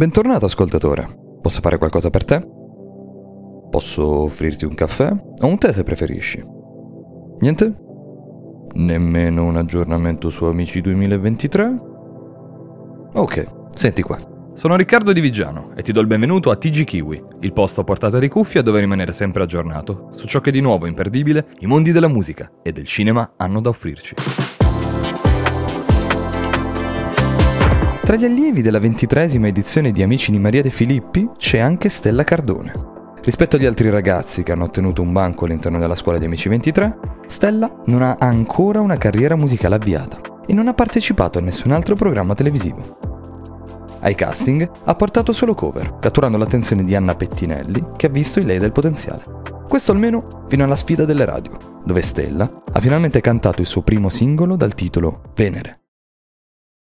Bentornato ascoltatore. Posso fare qualcosa per te? Posso offrirti un caffè o un tè se preferisci? Niente? Nemmeno un aggiornamento su Amici 2023? Ok, senti qua. Sono Riccardo Di Vigiano e ti do il benvenuto a TG Kiwi, il posto a portata di cuffia dove rimanere sempre aggiornato su ciò che di nuovo imperdibile i mondi della musica e del cinema hanno da offrirci. Tra gli allievi della ventitresima edizione di Amici di Maria De Filippi c'è anche Stella Cardone. Rispetto agli altri ragazzi che hanno ottenuto un banco all'interno della scuola di Amici 23, Stella non ha ancora una carriera musicale avviata e non ha partecipato a nessun altro programma televisivo. Ai casting ha portato solo cover, catturando l'attenzione di Anna Pettinelli, che ha visto in lei del potenziale. Questo almeno fino alla sfida delle radio, dove Stella ha finalmente cantato il suo primo singolo dal titolo Venere.